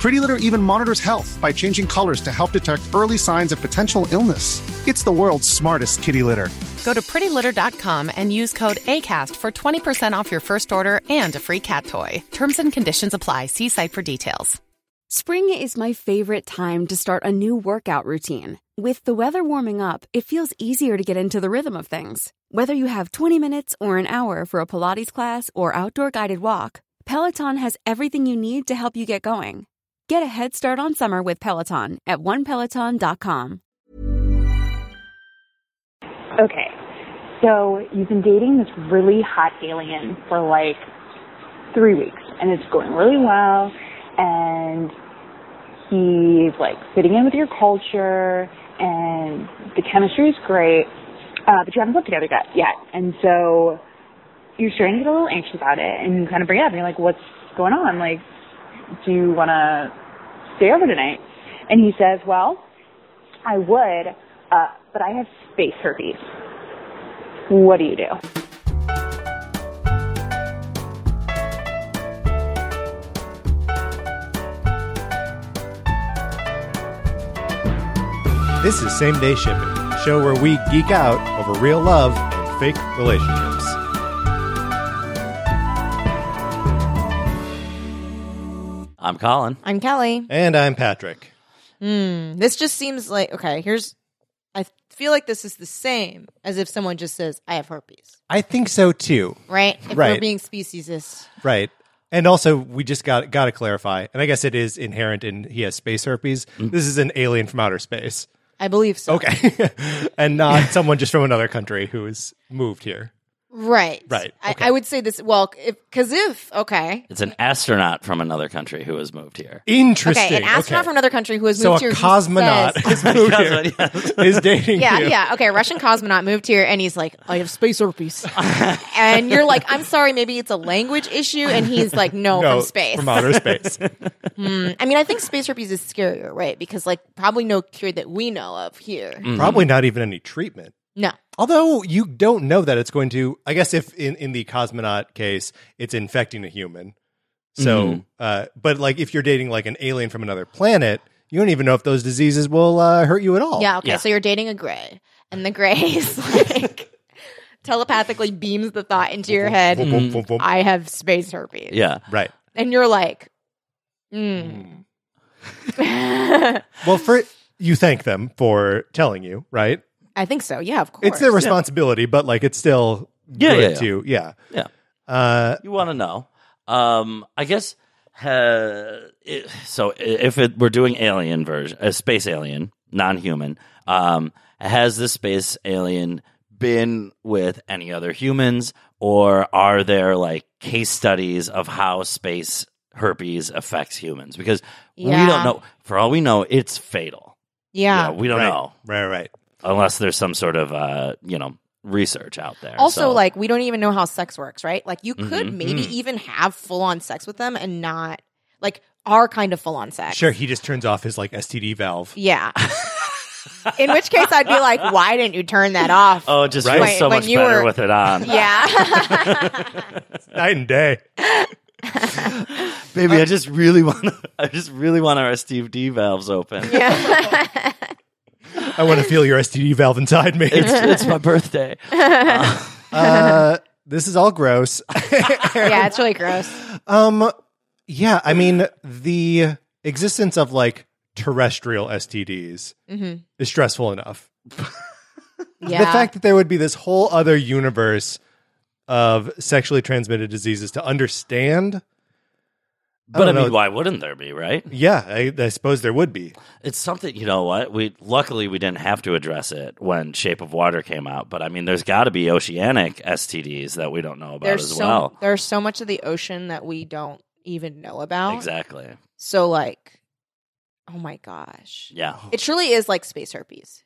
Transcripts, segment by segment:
Pretty Litter even monitors health by changing colors to help detect early signs of potential illness. It's the world's smartest kitty litter. Go to prettylitter.com and use code ACAST for 20% off your first order and a free cat toy. Terms and conditions apply. See site for details. Spring is my favorite time to start a new workout routine. With the weather warming up, it feels easier to get into the rhythm of things. Whether you have 20 minutes or an hour for a Pilates class or outdoor guided walk, Peloton has everything you need to help you get going. Get a head start on summer with Peloton at onepeloton.com. Okay, so you've been dating this really hot alien for like three weeks, and it's going really well, and he's like fitting in with your culture, and the chemistry is great, uh, but you haven't lived together yet, yet, and so you're starting to get a little anxious about it, and you kind of bring it up, and you're like, what's going on? Like, do you want to stay over tonight? And he says, well, I would, uh, but I have space herpes. What do you do? This is Same Day Shipping, a show where we geek out over real love and fake relationships. I'm Colin. I'm Kelly. And I'm Patrick. Hmm. This just seems like okay. Here's. I feel like this is the same as if someone just says, "I have herpes," I think so too. right? If Right. we're being speciesist. Right. And also, we just got got to clarify, and I guess it is inherent in he has space herpes. This is an alien from outer space. I believe so. Okay, and not someone just from another country who has moved here. Right. Right. I, Okay. I would say this. Well, because if, okay. It's an astronaut from another country who has moved here. Interesting. Okay, an astronaut Okay. from another country who has so moved a here. who cosmonaut says- has moved here. Yes. is dating yeah, you. yeah. Okay, a Russian cosmonaut moved here and he's like, I have space herpes. and you're like, I'm sorry, maybe it's a language issue. And he's like, no, No, from space. from outer space. Mm, I mean, I think space herpes is scarier, right? Because like probably no cure that we know of here. Probably not even any treatment. No. Although you don't know that it's going to, I guess if in, in the cosmonaut case, it's infecting a human. So, Mhm. uh, but like if you're dating like an alien from another planet, you don't even know if those diseases will uh, hurt you at all. Yeah, okay. Yeah. So you're dating a gray, and the gray is like telepathically beams the thought into your head. I have space herpes. Yeah. Right. And you're like, mm. Well, for you thank them for telling you, right? I think so. Yeah, of course. It's their responsibility, but like it's still Yeah, good yeah, yeah. to, yeah. Yeah. Uh, You want to know. Um, I guess. Uh, it, so if it, we're doing alien version, a space alien, non-human, um, has this space alien been with any other humans, or are there like case studies of how space herpes affects humans? Because we Yeah. don't know. For all we know, it's fatal. Yeah. we don't right, know Right, right. Unless there's some sort of uh, you know research out there. Also, So- like, we don't even know how sex works, right? Like, you could Mhm. maybe Mm. even have full on sex with them and not, like, our kind of full on sex. Sure, he just turns off his like STD valve. Yeah. In which case, I'd be like, "Why didn't you turn that off?" Oh, it just Right. feels so When much you better were- with it on. Yeah, Night and day. Baby, I just really want I just really want our STD valves open. yeah. I want to feel your STD valve inside me. It's, it's my birthday. uh, this is all gross. yeah, it's really gross. Um, yeah, I mean the existence of like terrestrial STDs Mhm. is stressful enough. Yeah, The fact that there would be this whole other universe of sexually transmitted diseases to understand. But I, don't mean, know. why wouldn't there be, right? Yeah, I, I suppose there would be. It's something, you know what? We luckily we didn't have to address it when Shape of Water came out, but I mean there's got to be oceanic STDs that we don't know about there's as so well. there's so much of the ocean that we don't even know about. Exactly. So like, oh my gosh, Yeah. it truly is like space herpes.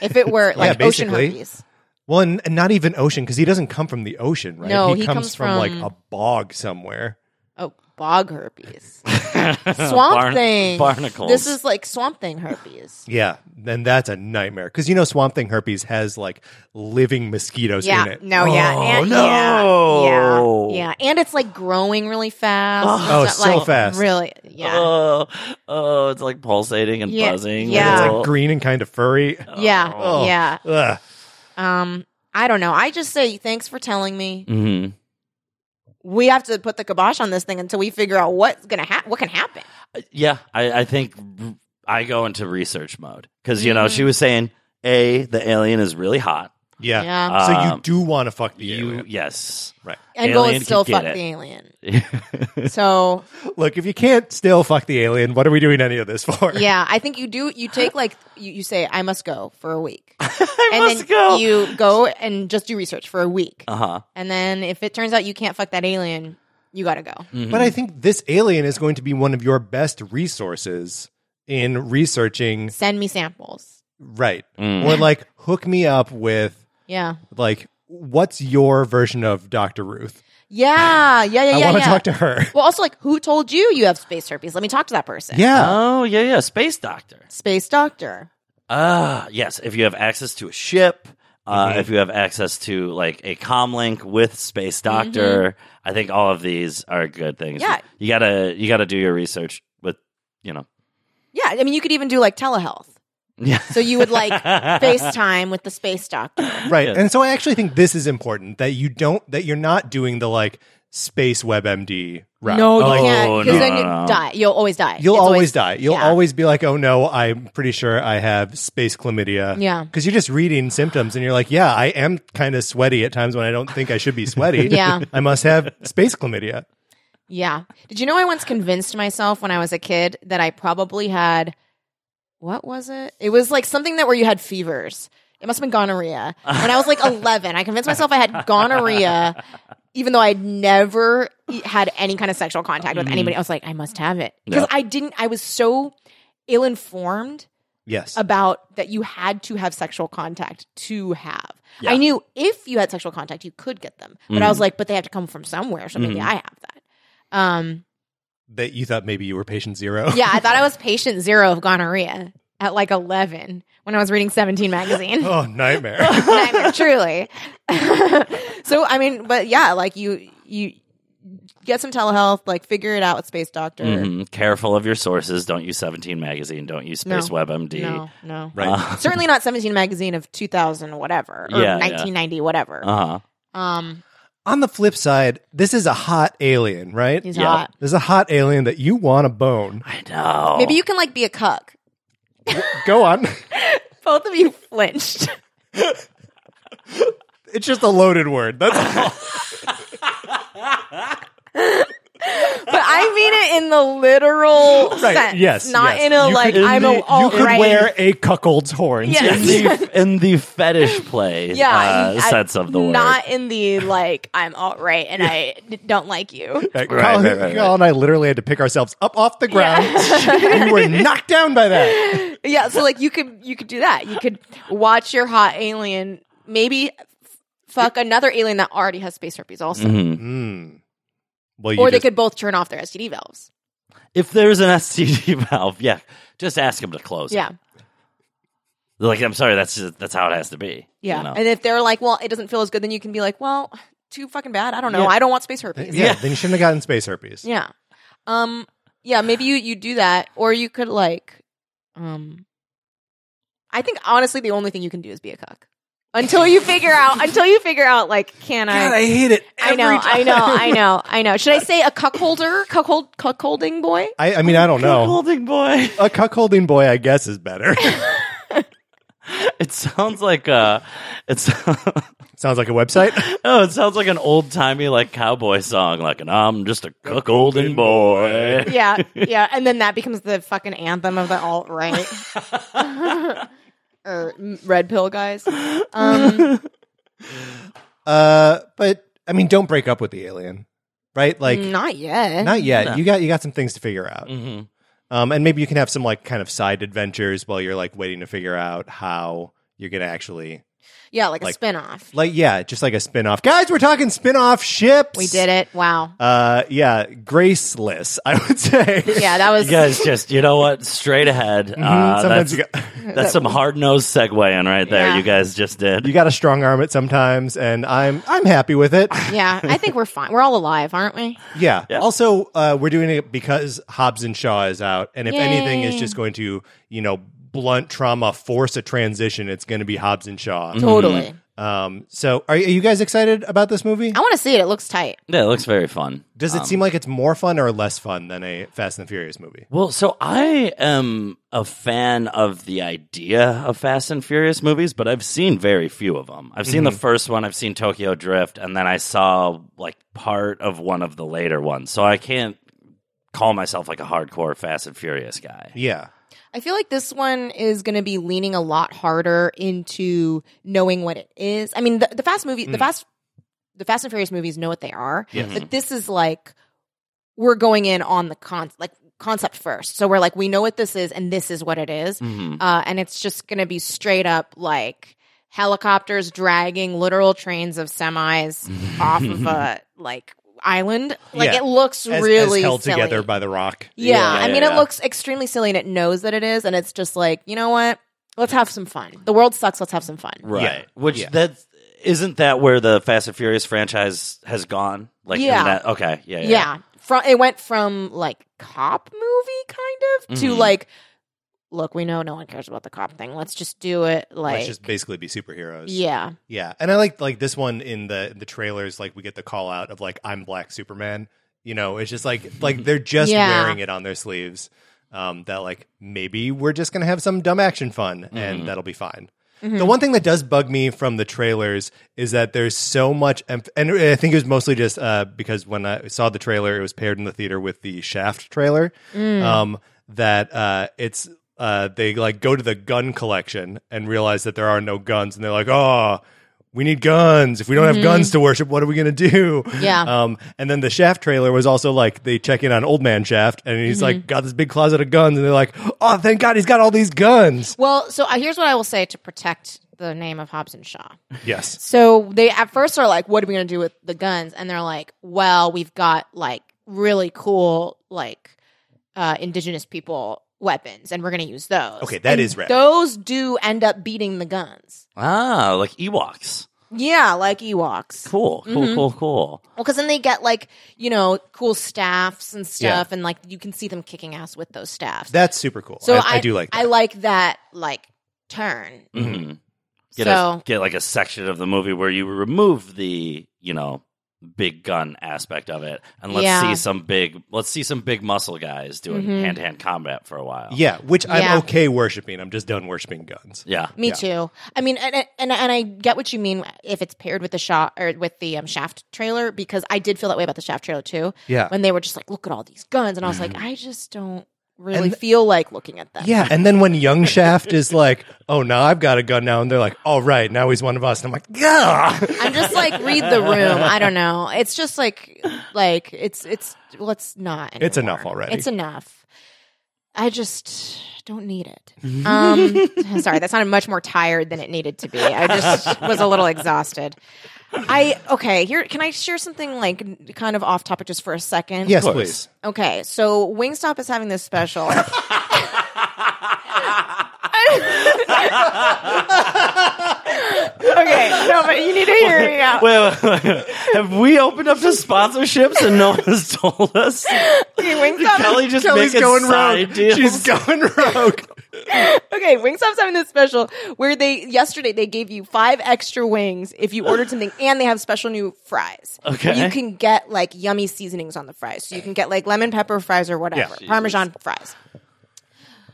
If it were like ocean basically. herpes, Well, and, and not even ocean because he doesn't come from the ocean, right? No, he, he comes, comes from, like a bog somewhere. oh bog herpes, swamp Barn- thing, Barnacles. This is like swamp thing herpes. Yeah, then that's a nightmare because you know Swamp Thing herpes has like living mosquitoes Yeah, in it. no, yeah, Oh, and, no. yeah, yeah, yeah, and it's like growing really fast. Oh, It's so like, fast. Really, yeah, Oh, oh, it's like pulsating and Yeah, buzzing. yeah. It's like green and kind of furry. yeah, Oh. yeah. Ugh. Um, I don't know. I just say thanks for telling me. Mhm. We have to put the kibosh on this thing until we figure out what's gonna happen. What can happen? Yeah, I, I think I go into research mode because you know she mm-hmm. was saying a the alien is really hot. Yeah. Yeah. So Um, you do want to fuck the You alien. yes, Right. And goal Alien is still can get fuck it. the alien. So Look, if you can't still fuck the alien, what are we doing any of this for? yeah, I think you do. You take like you, you say, I must go for a week, I and must then go. you go and just do research for a week, uh huh. and then if it turns out you can't fuck that alien, you got to go. But I think this alien is going to be one of your best resources in researching. Send me samples. Right. Mm. Or like hook me up with Yeah, like what's your version of Dr. Ruth? yeah, yeah, yeah. I yeah, want to yeah. talk to her. Well, also like, who told you you have space herpes? Let me talk to that person. Yeah. Oh yeah, yeah. Space doctor. space doctor. Ah, yes. If you have access to a ship, uh, Mhm. if you have access to like a comlink with Space Doctor, I think all of these are good things. Yeah. you gotta you gotta do your research with you know. Yeah, I mean, you could even do like telehealth. Yeah. So you would like FaceTime with the space doctor. Right. Yeah. And so I actually think this is important that you don't that you're not doing the like space WebMD route. No, you Oh, can't because no, then you no. die. You'll always die. You'll It's always, die. You'll yeah. always be like, "Oh no, I'm pretty sure I have space chlamydia." Yeah. because you're just reading symptoms, and you're like, "Yeah, I am kind of sweaty at times when I don't think I should be sweaty." Yeah. I must have space chlamydia. Yeah. Did you know I once convinced myself when I was a kid that I probably had what was it? It was like something that where you had fevers. It must have been gonorrhea. When I was like 11, I convinced myself I had gonorrhea even though I'd never e- had any kind of sexual contact with anybody. I was like, I must have it. Because. I didn't I was so ill informed Yes. about that you had to have sexual contact to have. Yeah. I knew if you had sexual contact, you could get them, but I was like, but they have to come from somewhere, so maybe Mhm. I have that. Um, that you thought maybe you were patient zero. yeah, I thought I was patient zero of gonorrhea at like eleven when I was reading Seventeen magazine. oh, nightmare. Nightmare, truly. so I mean, but yeah, like you you get some telehealth, like figure it out with Space Doctor. Mhm. Careful of your sources. Don't use Seventeen magazine. Don't use No. Space WebMD. No, no. right. Uh Certainly not 17 magazine of 2000 whatever or Yeah, yeah. 1990 whatever. Uh huh. Um, On the flip side, this is a hot alien, right? he's Yeah. hot. This is a hot alien that you want to bone. I know. Maybe you can like be a cuck. Go on. Both of you flinched. It's just a loaded word. That's all. but I mean it in the literal Right. sense. Yes. Not yes. in a You like could- I'm in a the- you could right. wear a cuckold's horns. Yes. in the in the fetish play yeah, uh, I- sense of the word. Not in the like I'm all right and I don't like you. Right, Right, Colin, right, right, Colin and I literally had to pick ourselves up off the ground. we were knocked down by that. Yeah, so like you could you could do that. You could watch your hot alien maybe fuck another alien that already has space herpes also. Mhm. Mm. Well, you Or they just- could both turn off their STD valves. If there's an STD valve, yeah, just ask them to close it. Yeah. it. Like, I'm sorry, that's just, that's how it has to be. Yeah. you know? And if they're like, well, it doesn't feel as good, then you can be like, well, too fucking bad. I don't know. Yeah. I don't want space herpes. Yeah, then you shouldn't have gotten space herpes. Yeah. Um. Yeah. Maybe you you do that, or you could like, um. I think honestly, the only thing you can do is be a cuck until you figure out. Until you figure out, like, can I? God, I hate it. I know, I know, I know, I know. Should I say a cuckolder, cuckold, cuckolding boy? I, I mean, I don't know. Holding boy. A cuckolding boy, I guess, is better. It sounds like uh, it's Sounds like a website. oh, it sounds like an old timey like cowboy song, like an I'm just a cuckolding boy. Yeah, yeah, and then that becomes the fucking anthem of the alt right or red pill guys. Um, Uh, but I mean, don't break up with the alien, right? Like, not yet. not yet. No. You got you got some things to figure out. hmm Um, and maybe you can have some like kind of side adventures while you're like waiting to figure out how you're gonna actually yeah, like a like- spin-off. like yeah, just like a spin-off. Guys, we're talking spin-off ships. We did it. Wow. Uh, yeah, graceless, I would say. Yeah, that was You guys just, you know what? Straight ahead. Uh, Mm-hmm. Sometimes that's, you got that's some hard nosed segueing right there. Yeah. You guys just did. you got to strong arm it sometimes, and I'm I'm happy with it. Yeah, I think we're fine. We're all alive, aren't we? Yeah. Yeah. Also, uh, we're doing it because Hobbs and Shaw is out, and if anything is just going to, you know, blunt trauma, force a transition, it's going to be Hobbs and Shaw. Totally. Um, so, are, are you guys excited about this movie? I want to see it. It looks tight. Yeah, it looks very fun. Does it Um, seem like it's more fun or less fun than a Fast and the Furious movie? Well, so I am a fan of the idea of Fast and Furious movies, but I've seen very few of them. I've seen the first one, I've seen Tokyo Drift, and then I saw like part of one of the later ones. So I can't call myself like a hardcore Fast and Furious guy. Yeah. I feel like this one is going to be leaning a lot harder into knowing what it is. I mean, the, the Fast movie, the Fast, the Fast and Furious movies know what they are, but this is like we're going in on the con like concept first. So we're like, we know what this is, and this is what it is. Mhm. uh, and it's just going to be straight up like helicopters dragging literal trains of semis off of a like island. Like Yeah. it looks As, really as held silly. together by the Rock. Yeah, Yeah, I yeah, mean, yeah. it looks extremely silly, and it knows that it is, and it's just like, you know what? Let's have some fun. The world sucks. Let's have some fun. Right. Yeah. Which Yeah. that isn't that where the Fast and Furious franchise has gone? Like in Yeah. that okay, yeah, yeah. Yeah. From it went from like cop movie kind of to Mhm. like, look, we know no one cares about the cop thing. Let's just do it. Like, Let's just basically be superheroes. yeah, Yeah, and I like like this one in the the trailers. Like we get the call out of like I'm Black Superman. You know, it's just like like they're just Yeah. wearing it on their sleeves. Um, that like maybe we're just gonna have some dumb action fun, and that'll be fine. The one thing that does bug me from the trailers is that there's so much, emph- and I think it was mostly just uh, because when I saw the trailer, it was paired in the theater with the Shaft trailer. Um, that uh, it's uh, they like go to the gun collection and realize that there are no guns, and they're like, oh. We need guns. If we don't have guns to worship, what are we going to do? Yeah. Um, and then the Shaft trailer was also like they check in on Old Man Shaft, and he's like got this big closet of guns, and they're like, "Oh, thank God, he's got all these guns." Well, so uh, here's what I will say to protect the name of Hobbs and Shaw. Yes. So they at first are like, "What are we going to do with the guns?" And they're like, "Well, we've got like really cool like uh, indigenous people weapons, and we're going to use those." Okay, that and is rad. Those do end up beating the guns. Ah, like Ewoks. Yeah, like Ewoks. Cool, cool, Mm-hmm. cool, cool. Well, because then they get like you know cool staffs and Yeah. stuff, and like you can see them kicking ass with those staffs. That's super cool. so I, I do like that. I like that like turn. hmm Get So- a get like a section of the movie where you remove the you know big gun aspect of it, and let's Yeah. see some big let's see some big muscle guys doing Mhm. hand to hand combat for a while. yeah, which Yeah. I'm okay worshiping. I'm just done worshiping guns. yeah. Me Yeah. too. I mean, and, and and I get what you mean if it's paired with the shot or with the um, Shaft trailer because I did feel that way about the Shaft trailer too. Yeah. when they were just like, "Look at all these guns," and I was like, I just don't really feel like looking at them. Yeah, and then when young Shaft is like, "Oh, now I've got a gun now," and they're like, "All right, now he's one of us," and I'm like, "Yeah." I'm just like, read the room. I don't know. It's just like, like it's it's let's not. It's enough already. It's enough. I just don't need it. Um, sorry, that sounded much more tired than it needed to be. I just was a little exhausted. I okay. Here, can I share something like kind of off topic just for a second? yes, please. Okay, so Wingstop is having this special. okay, no, but you need to hear me out. Wait, wait, wait. Have we opened up to sponsorships and no one has told us? Okay, Wingstop. Kelly just Kelly's making going side rogue. deals. She's going rogue. Okay, Wingstop's having this special where they yesterday they gave you five extra wings if you ordered something, and they have special new fries. Okay. You can get like yummy seasonings on the fries, so you can get like lemon pepper fries or whatever, Yeah. Parmesan fries.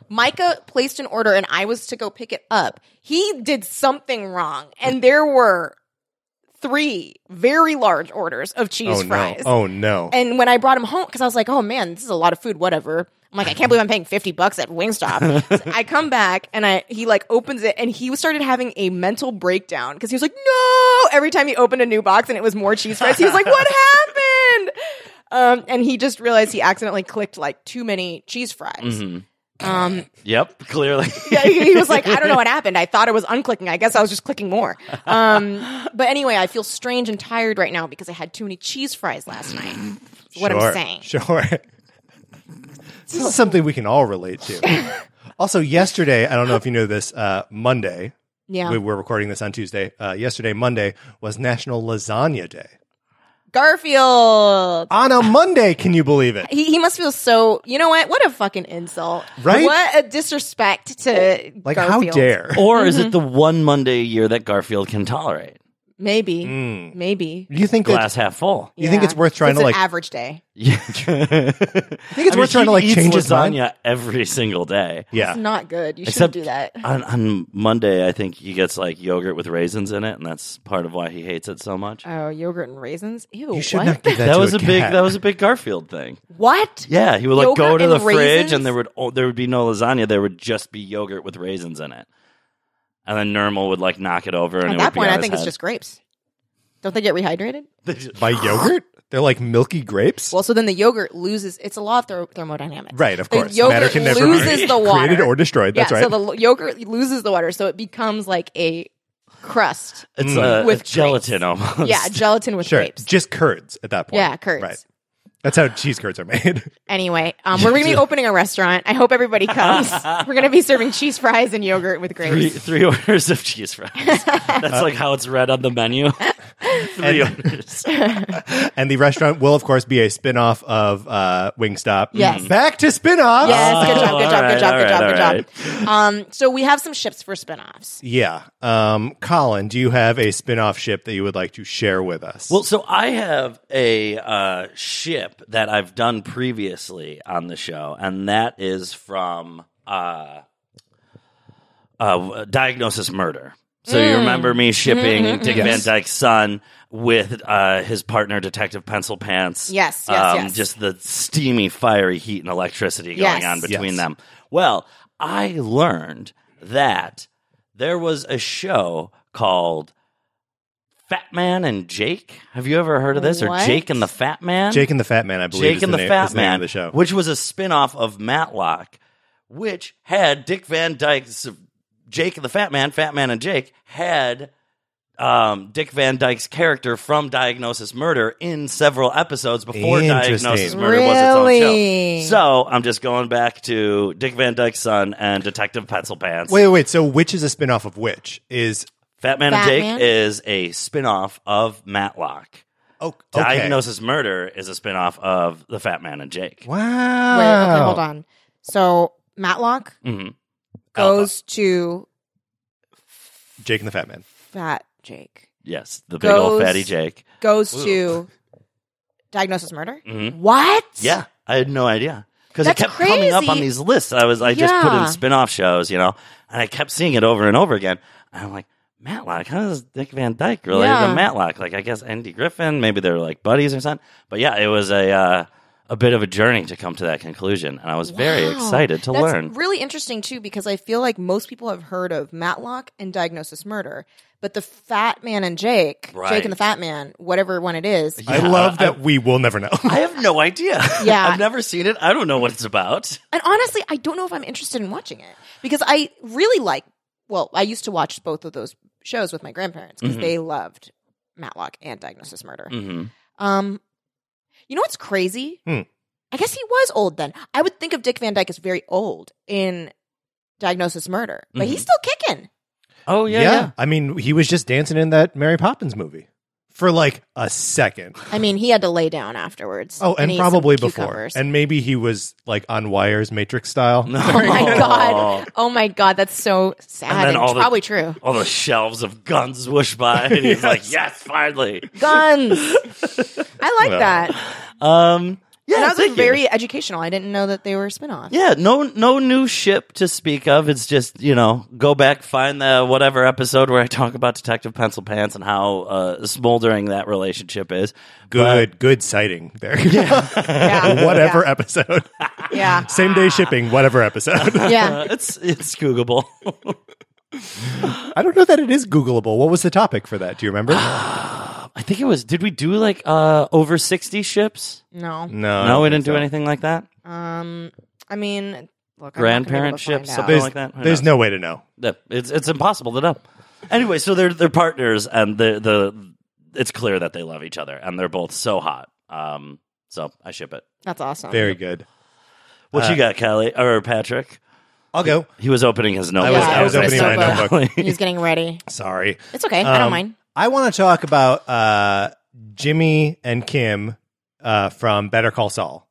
Micah placed an order, and I was to go pick it up. He did something wrong, and there were three very large orders of cheese Oh no! fries. Oh no! And when I brought him home, because I was like, oh man, this is a lot of food, whatever. I'm like, I can't believe I'm paying 50 bucks at Wingstop. So I come back and I he like opens it and he started having a mental breakdown because he was like, no, every time he opened a new box and it was more cheese fries. He was like, what happened? Um, and he just realized he accidentally clicked like too many cheese fries. Um, Yep, clearly. yeah, he, was like, I don't know what happened. I thought it was unclicking. I guess I was just clicking more. Um, but anyway, I feel strange and tired right now because I had too many cheese fries last night. That's what I'm saying. Sure. This is something we can all relate to. also, yesterday, I don't know if you know this, uh, Monday, Yeah. we were recording this on Tuesday. Uh, yesterday, Monday, was National Lasagna Day. Garfield. On a Monday, can you believe it? He, he must feel so. You know what? What a fucking insult! Right? What a disrespect to Like, Garfield. how dare? Or is it the one Monday a year that Garfield can tolerate? Maybe, Mm. maybe. You think that, Glass half full. you think it's worth trying It's to an like? average day. Yeah. I think it's worth trying to like change his mind. lasagna every single day. Yeah. It's not good. You Except shouldn't do that. On, on Monday, I think he gets like yogurt with raisins in it, and that's part of why he hates it so much. Oh, yogurt and raisins. Ew. You should what? not give that, that to was a, a, big cat. that was a big Garfield thing. What? Yeah, he would like go Yogurt to the and fridge, raisins? and there would oh, there would be no lasagna. There would just be yogurt with raisins in it, and then Nermal would like knock it over, and At it that would be point, on I his think it's head. just grapes. Don't they get rehydrated? They just- by yogurt. They're like milky grapes. Well, so then the yogurt loses. It's a law of ther- thermodynamics. right, of The course. yogurt Matter can never loses be the water. created or destroyed. That's yeah, right. So the lo- yogurt loses the water, so it becomes like a crust. It's Mm. a, With a gelatin almost. Yeah, gelatin with sure, grapes. just curds at that point. Yeah, curds. Right. That's how cheese curds are made. Anyway, um, we're going to be opening a restaurant. I hope everybody comes. we're going to be serving cheese fries and yogurt with Three, grapes. three orders of cheese fries. That's like how it's read on the menu. three orders. and the restaurant will, of course, be a spin-off of uh, Wingstop. Yes. Back to spin-offs. Yes, good job, good Oh, job, good job, good job, good job. Um, so we have some ships for spinoffs. Yeah. Um, Colin, do you have a spin-off ship that you would like to share with us? Well, so I have a uh, ship that I've done previously on the show, and that is from uh, uh, Diagnosis Murder. So Mm. you remember me shipping Mm-hmm, Dick Van Dyke's son with uh, his partner, Detective Pencil Pants. Yes, yes, um, yes. Just the steamy, fiery heat and electricity Yes. going on between Yes. them. Well, I learned that there was a show called Fat Man and Jake. Have you ever heard of this? Or What? Jake and the Fat Man? Jake and the Fat Man, I believe, Jake is and the, the name, Fat is the name Man, of the show. which was a spin-off of Matlock, which had Dick Van Dyke's Jake and the Fat Man, Fat Man and Jake had um, Dick Van Dyke's character from Diagnosis Murder in several episodes before Diagnosis Murder was its own Really? show. So I'm just going back to Dick Van Dyke's son and Detective Pencil Pants. Wait, wait, wait. So which is a spin-off of which? Is Fat Man and Fat Jake Man? is a spin-off of Matlock. oh, okay. Diagnosis Murder is a spin-off of The Fat Man and Jake. Wow. Wait, okay, hold on. So Matlock hmm goes to Jake and the Fat Man. Fat Jake. Yes, the big old Goes- fatty Jake. Goes to Diagnosis Murder. Mhm. What? Yeah, I had no idea because it That's kept coming up on crazy. these lists. I was I just put Yeah. in spin-off shows, you know, and I kept seeing it over and over again. And I'm like, Matlock, how does Dick Van Dyke related Yeah. to Matlock? Like, I guess Andy Griffith, maybe they're like buddies or something. But yeah, it was a uh, a bit of a journey to come to that conclusion, and I was very excited to That's learn. really interesting too, because I feel like most people have heard of Matlock and Diagnosis Murder, but the Fat Man and Jake, Right. Jake and the Fat Man, whatever one it is, I Yeah, love I- that we will never know. I have no idea. Yeah. I've never seen it. I don't know what it's about. And honestly, I don't know if I'm interested in watching it because I really like. Well, I used to watch both of those shows with my grandparents because Mhm. they loved Matlock and Diagnosis Murder. hmm Um, you know what's crazy? Hmm. I guess he was old then. I would think of Dick Van Dyke as very old in diagnosis murder, but Mm-hmm. he's still kicking. Oh yeah, yeah. I mean, he was just dancing in that Mary Poppins movie for like a second. I mean, he had to lay down afterwards. Oh, and eat some probably before. And maybe he was like on wires, Matrix style. oh my god! Oh my god! That's so sad. And And all it's the- probably true. All the shelves of guns whoosh by, and he's like, "Yes, finally." Guns. I like that. Um, yeah, And that was thank like, you. very educational. I didn't know that they were spin-offs. Yeah, no, no new ship to speak of. It's just you know, go back, find the whatever episode where I talk about Detective Pencil Pants and how uh, smoldering that relationship is. Good, good citing there. Yeah. whatever Yeah. episode. Yeah. Same day shipping, whatever episode. Yeah. Uh, it's it's Googleable. I don't know that it is Googleable. What was the topic for that? Do you remember? I think it was. Did we do like uh over sixty ships? No. No. No, we didn't do anything like that. Um. I mean, look, I'm Grandparent not gonna be able to find something out. There's, like that? Who there's knows? no way to know. No, it's it's impossible to know. Anyway, so they're they're partners, and the the it's clear that they love each other, and they're both so hot. Um, so I ship it. That's awesome. Very good. What Uh, you got, Kelly or Patrick? I'll go. He was opening his notebook. I was- I was opening my notebook. He's getting ready. Sorry. It's okay. I don't Um, mind. I want to talk about uh, Jimmy and Kim uh, from Better Call Saul.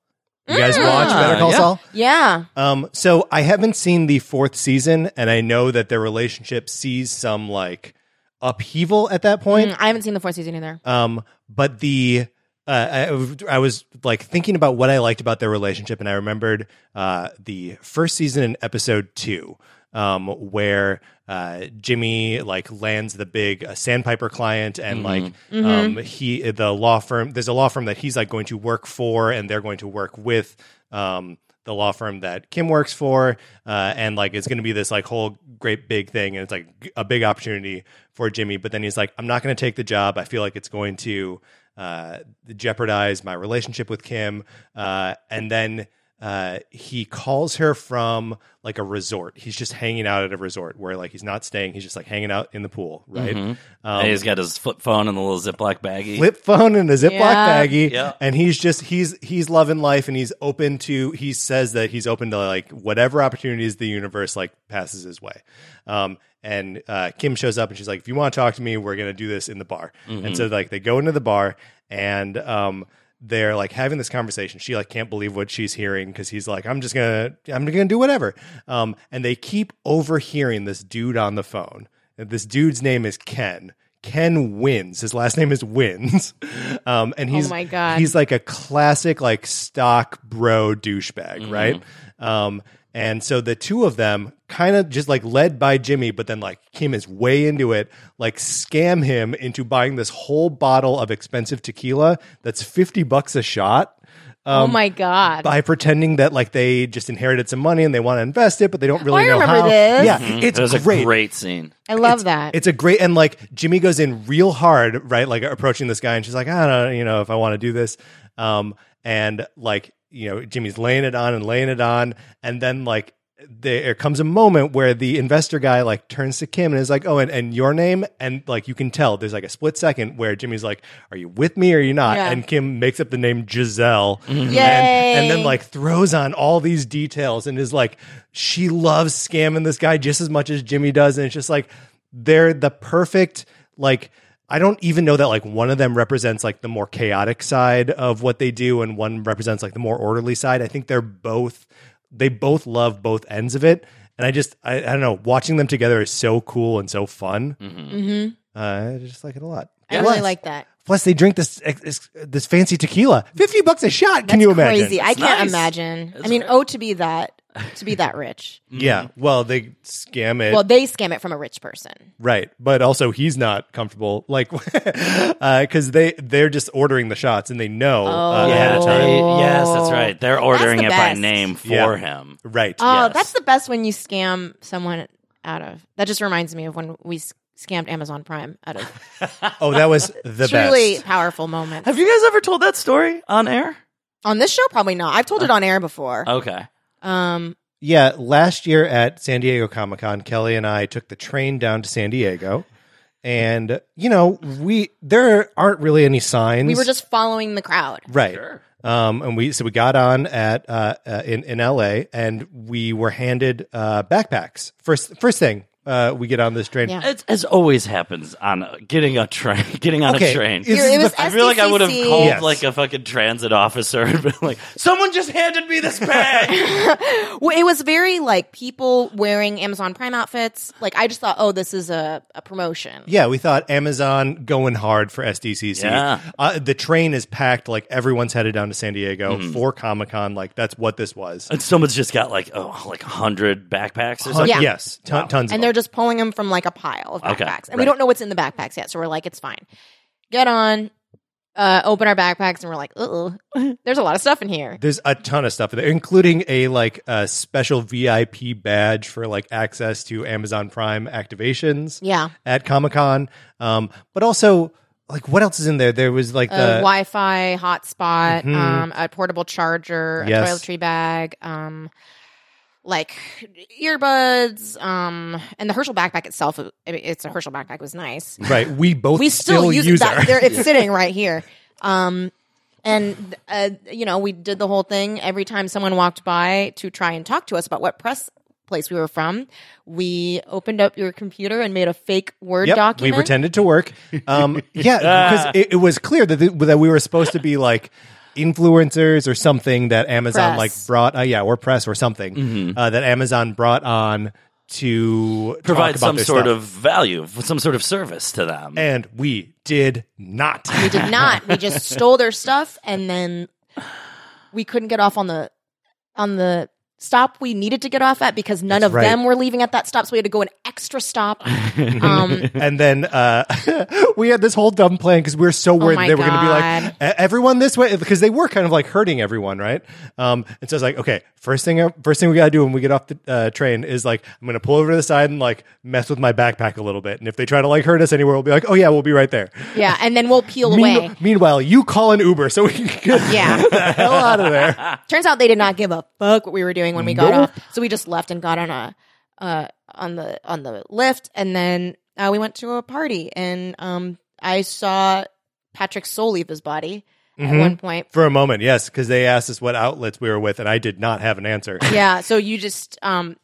You guys watch Better Call yeah. Saul? Yeah. Um, so I haven't seen the fourth season, and I know that their relationship sees some like upheaval at that point. Mm, I haven't seen the fourth season either. Um, but the uh, I, I was like thinking about what I liked about their relationship, and I remembered uh, the first season in episode two, um, where uh, Jimmy like lands the big uh, Sandpiper client, and like um, he the law firm. There's a law firm that he's like going to work for, and they're going to work with. Um, the law firm that Kim works for, uh, and like it's going to be this like whole great big thing, and it's like g- a big opportunity for Jimmy. But then he's like, I'm not going to take the job. I feel like it's going to uh, jeopardize my relationship with Kim. Uh, and then uh, he calls her from like a resort. He's just hanging out at a resort where like he's not staying. He's just like hanging out in the pool, right? Um, and he's got his flip phone and the little Ziploc baggie. flip phone and a Ziploc Yeah. baggie. Yeah. And he's just he's he's loving life and he's open to he says that he's open to like whatever opportunities the universe like passes his way. Um and uh, Kim shows up and she's like, if you want to talk to me, we're gonna do this in the bar. And so like they go into the bar and um they're like having this conversation. She like can't believe what she's hearing because he's like, I'm just gonna I'm gonna do whatever. Um and they keep overhearing this dude on the phone. And this dude's name is Ken. Ken wins. His last name is Wins. Um, and he's oh my God. he's like a classic like stock bro douchebag, right? Um, and so the two of them kind of just like led by Jimmy, but then like Kim is way into it, like scam him into buying this whole bottle of expensive tequila that's 50 bucks a shot oh my god. by pretending that like they just inherited some money and they want to invest it, but they don't really I know remember how. this. Yeah, it it's was great. a great scene. I love It's- that. It's a great and like Jimmy goes in real hard, right? Like approaching this guy, and she's like, I don't know, you know, if I want to do this. Um, and like you know, Jimmy's laying it on and laying it on, and then like there comes a moment where the investor guy like turns to Kim and is like, "Oh, and, and your name?" And like you can tell, there's like a split second where Jimmy's like, "Are you with me or are you not?" Yeah. And Kim makes up the name Giselle, mm-hmm. and, Yay. and then like throws on all these details and is like, she loves scamming this guy just as much as Jimmy does, and it's just like they're the perfect like. I don't even know that like one of them represents like the more chaotic side of what they do and one represents like the more orderly side. I think they're both they both love both ends of it. And I just I, I don't know, watching them together is so cool and so fun. hmm Uh, I just like it a lot. I really like that. Plus, they drink this this, this fancy tequila, fifty bucks a shot. Can you imagine? Crazy. I It's can't nice. imagine. It's I mean, great. oh, to be that to be that rich. Yeah. Well, they scam it. Well, they scam it from a rich person. Right, but also he's not comfortable, like, because they they're just ordering the shots and they know uh, Oh. ahead Yeah, of they, time. yes, that's right. They're ordering the it by name for Yeah. him. Right. Oh, Yes. that's the best when you scam someone out of. That just reminds me of when we s- scammed Amazon Prime out of Oh, that was the truly best. powerful moments. Have you guys ever told that story on air? on this show, probably not. I've told it on air before. Okay. Um, Yeah, last year at San Diego Comic Con, Kelly and I took the train down to San Diego, and you know we there aren't really any signs. we were just following the crowd. right. Um, and we so we got on at uh, uh, in in L.A. and we were handed uh, backpacks. First first thing uh, we get on this train. Yeah. It's, as always happens on uh, getting a train, getting on Okay, a train. is- it was I feel like I would have called Yes. like a fucking transit officer and been like, "Someone just handed me this bag." Well, it was very like people wearing Amazon Prime outfits. Like I just thought, oh, this is a, a promotion. Yeah, we thought Amazon going hard for SDCC. Yeah. Uh, the train is packed. Like everyone's headed down to San Diego Mm-hmm. for Comic Con. Like that's what this was. and someone's just got like oh, like a hundred backpacks or something. Yeah. Yes, ton- tons. and of they're just pulling them from like a pile of backpacks, Okay, and we don't know what's in the backpacks yet. So we're like, it's fine. Get on, uh, open our backpacks, and we're like, oh, there's a lot of stuff in here. There's a ton of stuff in there, including a like a special VIP badge for like access to Amazon Prime activations. Yeah, at Comic Con. Um, but also, like, what else is in there? There was like a the Wi-Fi hotspot, Mhm. um, a portable charger, a toiletry bag, um, like earbuds, um, and the Herschel backpack itself. it- It's a Herschel backpack. Was nice. right. We both we still, use, use that. There, it's sitting right here. Um, and uh, you know, we did the whole thing. Every time someone walked by to try and talk to us about what press place we were from, we opened up your computer and made a fake Word Yep, document. we pretended to work. Um, yeah, because it, it was clear that th- that we were supposed to be like influencers or something that Amazon Press. like brought. Uh, yeah, or press or something Mm-hmm. uh, that Amazon brought on to talk Provide about some their sort stuff. of value, some sort of service to them. and we did not. We did not. We just stole their stuff and then we couldn't get off on the on the stop we needed to get off at because none That's of right. them were leaving at that stop. So we had to go an extra stop. Um, and then uh, we had this whole dumb plan because we were so worried Oh they were going to be like "E- everyone this way because they were kind of like hurting everyone, right? Um, and so I was like, okay, first thing, first thing we got to do when we get off the uh, train is like I'm going to pull over to the side and like mess with my backpack a little bit, and if they try to like hurt us anywhere, we'll be like, oh yeah, we'll be right there. yeah, and then we'll peel Mean- away. meanwhile, you call an Uber so we can get Yeah. the hell out of there. Turns out they did not give a fuck what we were doing when we got off. So we just left and got on a uh on the on the Lyft and then uh, we went to a party and um I saw Patrick soul leave his body at Mhm. one point. For a moment, yes, because they asked us what outlets we were with, and I did not have an answer. Yeah, so you just um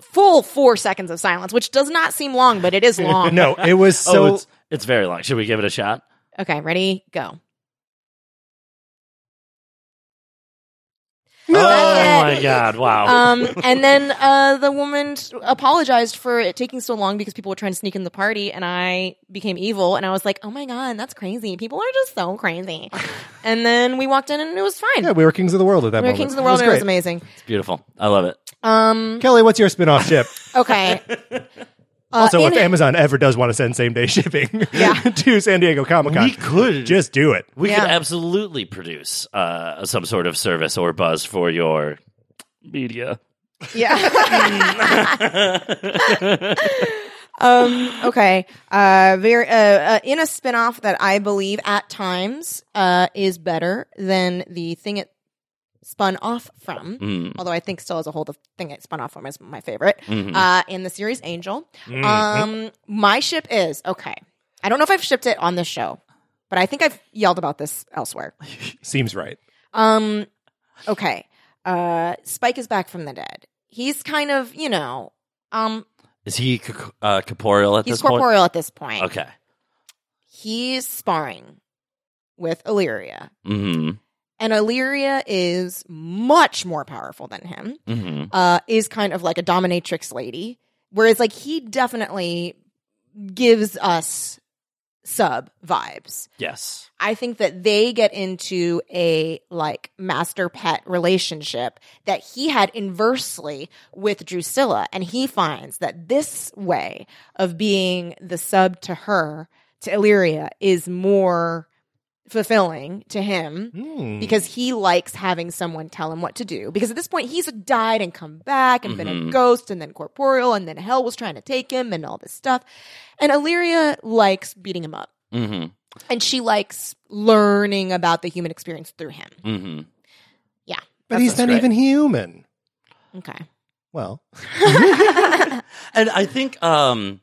full 4 seconds of silence, which does not seem long, but it is long. no, it was so. oh, it's, it's very long. Should we give it a shot? Okay, ready? Go. Oh my god! Wow. Um, and then uh, the woman apologized for it taking so long because people were trying to sneak in the party, and I became evil, and I was like, "Oh my god, that's crazy! People are just so crazy." and then we walked in, and it was fine. yeah, we were kings of the world at that we were moment. kings of the world, It and it was amazing. it's beautiful. I love it. Um, Kelly, what's your spin-off ship? okay. Uh, Also, in- if Amazon ever does want to send same day shipping Yeah. to San Diego Comic Con, We could. just do it. We Yeah. could absolutely produce uh, some sort of service or buzz for your media. Yeah. um, okay. Uh, very, uh, uh, in a spinoff that I believe at times, uh, is better than the thing it spun off from. Mm. Although I think still as a whole, the thing it spun off from is my favorite. Mhm. Uh, in the series Angel. Mm-hmm. Um, my ship is, okay. I don't know if I've shipped it on this show, but I think I've yelled about this elsewhere. Seems right. Um, okay. Uh, Spike is back from the dead. He's kind of, you know, um, Is he c- uh, corporeal at he's this point? corporeal at this point. Okay. He's sparring with Illyria. hmm And Illyria is much more powerful than him. hmm Uh, is kind of like a dominatrix lady. Whereas like he definitely gives us sub vibes. Yes. I think that they get into a like master pet relationship that he had inversely with Drusilla. And he finds that this way of being the sub to her, to Illyria, is more fulfilling to him Hmm. because he likes having someone tell him what to do. Because at this point, he's died and come back and been a Mhm. ghost and then corporeal and then hell was trying to take him and all this stuff. And Illyria likes beating him up hmm and she likes learning about the human experience through him. hmm Yeah. but he's not great. even human. Okay. Well, And I think um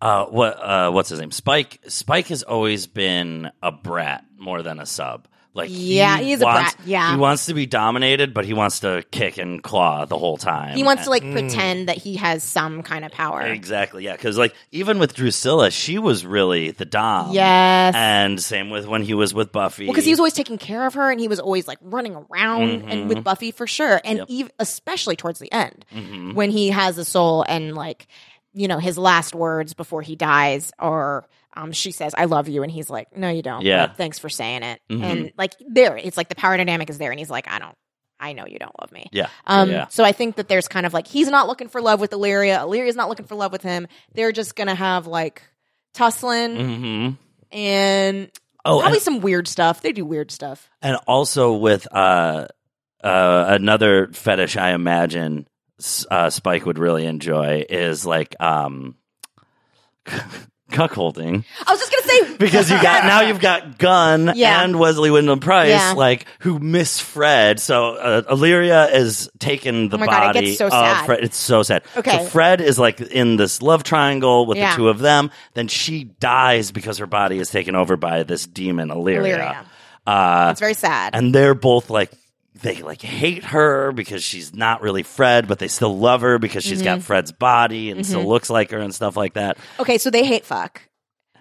uh what uh what's his name? Spike Spike has always been a brat more than a sub. Like Yeah, he he's a brat. Yeah. he wants to be dominated, but he wants to kick and claw the whole time. He wants to like Mm. pretend that he has some kind of power. Exactly, yeah. Because like even with Drusilla, she was really the dom. Yes. and same with when he was with Buffy. Well, because he was always taking care of her, and he was always like running around and with Buffy for sure, and Yep. ev- especially towards the end Mhm. when he has a soul and like you know his last words before he dies or um, she says i love you and he's like no you don't Yeah. thanks for saying it Mhm. and like there it's like the power dynamic is there and he's like i don't i know you don't love me Yeah, um, yeah. so I think that there's kind of like he's not looking for love with Illyria. Illyria's not looking for love with him. They're just gonna have like tussling hmm and Oh, probably and, some weird stuff. They do weird stuff. and also with uh, uh, another fetish, I imagine uh, Spike would really enjoy is like um, cuckolding. I was just gonna say because you got now you've got Gunn Yeah. and Wesley Wyndham Pryce, Yeah. like who miss Fred. So uh, Illyria is taking the Oh my God, it body gets so of sad. Fred. It's so sad. Okay. so Fred is like in this love triangle with Yeah. the two of them. Then she dies because her body is taken over by this demon Illyria. Illyria. Uh, It's very sad. and they're both like they like hate her because she's not really Fred, but they still love her because she's Mm-hmm. got Fred's body and still looks like her and stuff like that. okay, so they hate fuck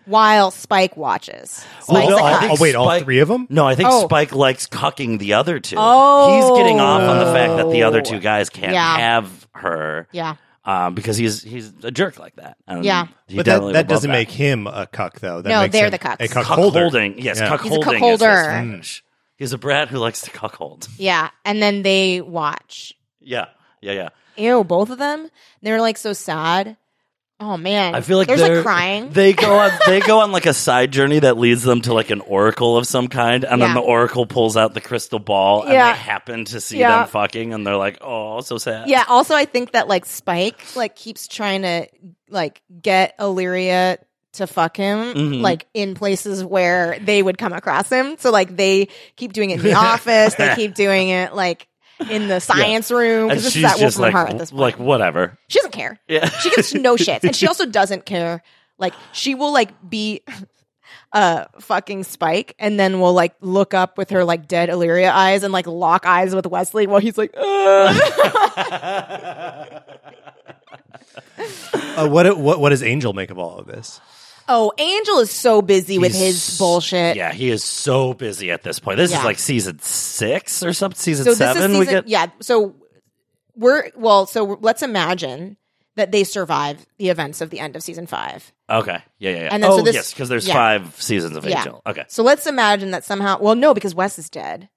while Spike watches. Well, Spike's no, a I cuck. think Oh, wait, all Spike- three of them? No, I think Oh. Spike likes cucking the other two. Oh. He's getting off on the fact that the other two guys can't Yeah. have her yeah. um, because he's he's a jerk like that. And Yeah. he But definitely that, that would love doesn't make him a cuck, though. That No, makes they're him the cucks. A cuck cuck holder. holding. Yes, Yeah. cuck He's a holding. cuckolder. is his fetish. He's a brat who likes to cuckold. Yeah. And then they watch. Yeah, yeah, yeah. Ew, both of them. They're like so sad. Oh man. I feel like there's they're like crying. They go on. They go on like a side journey that leads them to like an oracle of some kind, and then the oracle pulls out the crystal ball, and Yeah. they happen to see Yeah. them fucking, and they're like, "Oh, so sad." Yeah. Also, I think that like Spike like keeps trying to like get Illyria to fuck him Mhm. like in places where they would come across him. So like they keep doing it in the office. They keep doing it like in the science room because this she's is that just Wolfram like, Heart at this point. like whatever. she doesn't care. Yeah, She gives no shits, and she also doesn't care. Like she will like be uh fucking Spike, and then will like look up with her like dead Illyria eyes and like lock eyes with Wesley while he's like, Uh, what, what what does Angel make of all of this? Oh, Angel is so busy with He's- his bullshit. Yeah, he is so busy at this point. This Yeah. is like season six or something. Season So this seven. season, we get. yeah. So we're well. So let's imagine that they survive the events of the end of season five. Okay. Yeah, yeah, yeah. And then oh, so this- yes, because there's yeah. five seasons of Yeah. Angel. Okay. So let's imagine that somehow. Well, no, because Wes is dead.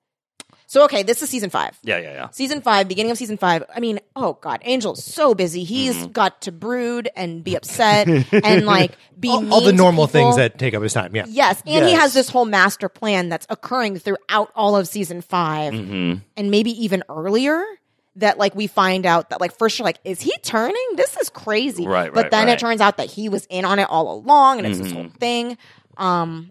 So okay, this is season five. Yeah, yeah, yeah. Season five, beginning of season five. I mean, oh god, Angel's so busy. He's Mm-hmm. got to brood and be upset and like be All, all the normal people. things that take up his time. Yeah. Yes, and he has this whole master plan that's occurring throughout all of season 5 hmm and maybe even earlier. That like we find out that like first you're like, is he turning? This is crazy. Right, But right, then right. it turns out that he was in on it all along, and it's this Mhm. whole thing. Um,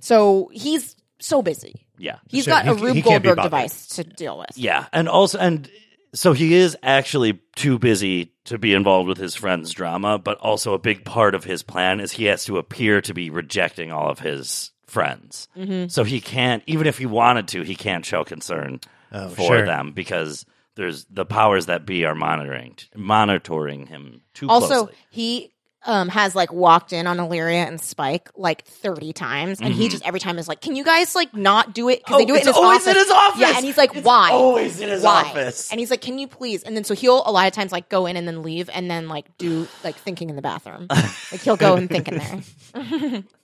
so he's so busy. Yeah. He's Sure, got a he- Rube he Goldberg device to deal with. Yeah, and also, and so he is actually too busy to be involved with his friend's drama, but also a big part of his plan is he has to appear to be rejecting all of his friends. Mm-hmm. So he can't, even if he wanted to, he can't show concern Oh, for sure. them because there's the powers that be are monitoring monitoring him too Also, closely. Also, he um has like walked in on Illyria and Spike like 30 times and he just every time is like, "Can you guys like not do it?" cuz they Mm-hmm. Oh, do it in his always office. in his office! Yeah, and he's like, It's "Why?" always in his Why? office. And he's like, "Can you please?" And then so he'll a lot of times like go in and then leave and then like do like thinking in the bathroom. like he'll go and think in there.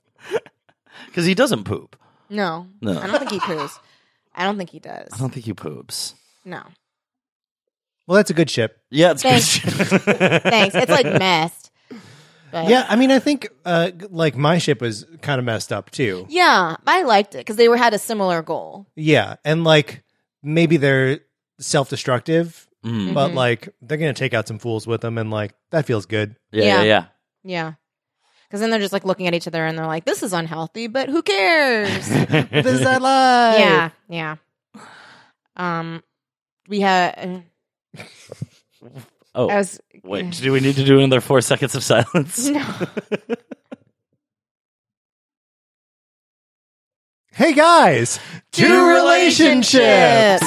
Because he doesn't poop. No. No. I don't think he poops. I don't think he does. I don't think he poops. No. Well, that's a good ship. Yeah, it's Thanks. good. Thanks. It's like messed. But Yeah, I mean, I think uh, like my ship was kind of messed up too. Yeah, I liked it because they were had a similar goal. Yeah, and like maybe they're self-destructive, Mm. but Mm-hmm. like they're gonna take out some fools with them, and like that feels good. Yeah, Yeah. yeah, yeah. Yeah. Because then they're just like looking at each other and they're like, this is unhealthy, but who cares? this is that life. yeah. Yeah. Um, we had, Oh, I was, wait. Do we need to do another four seconds of silence? no. Hey guys, two relationships.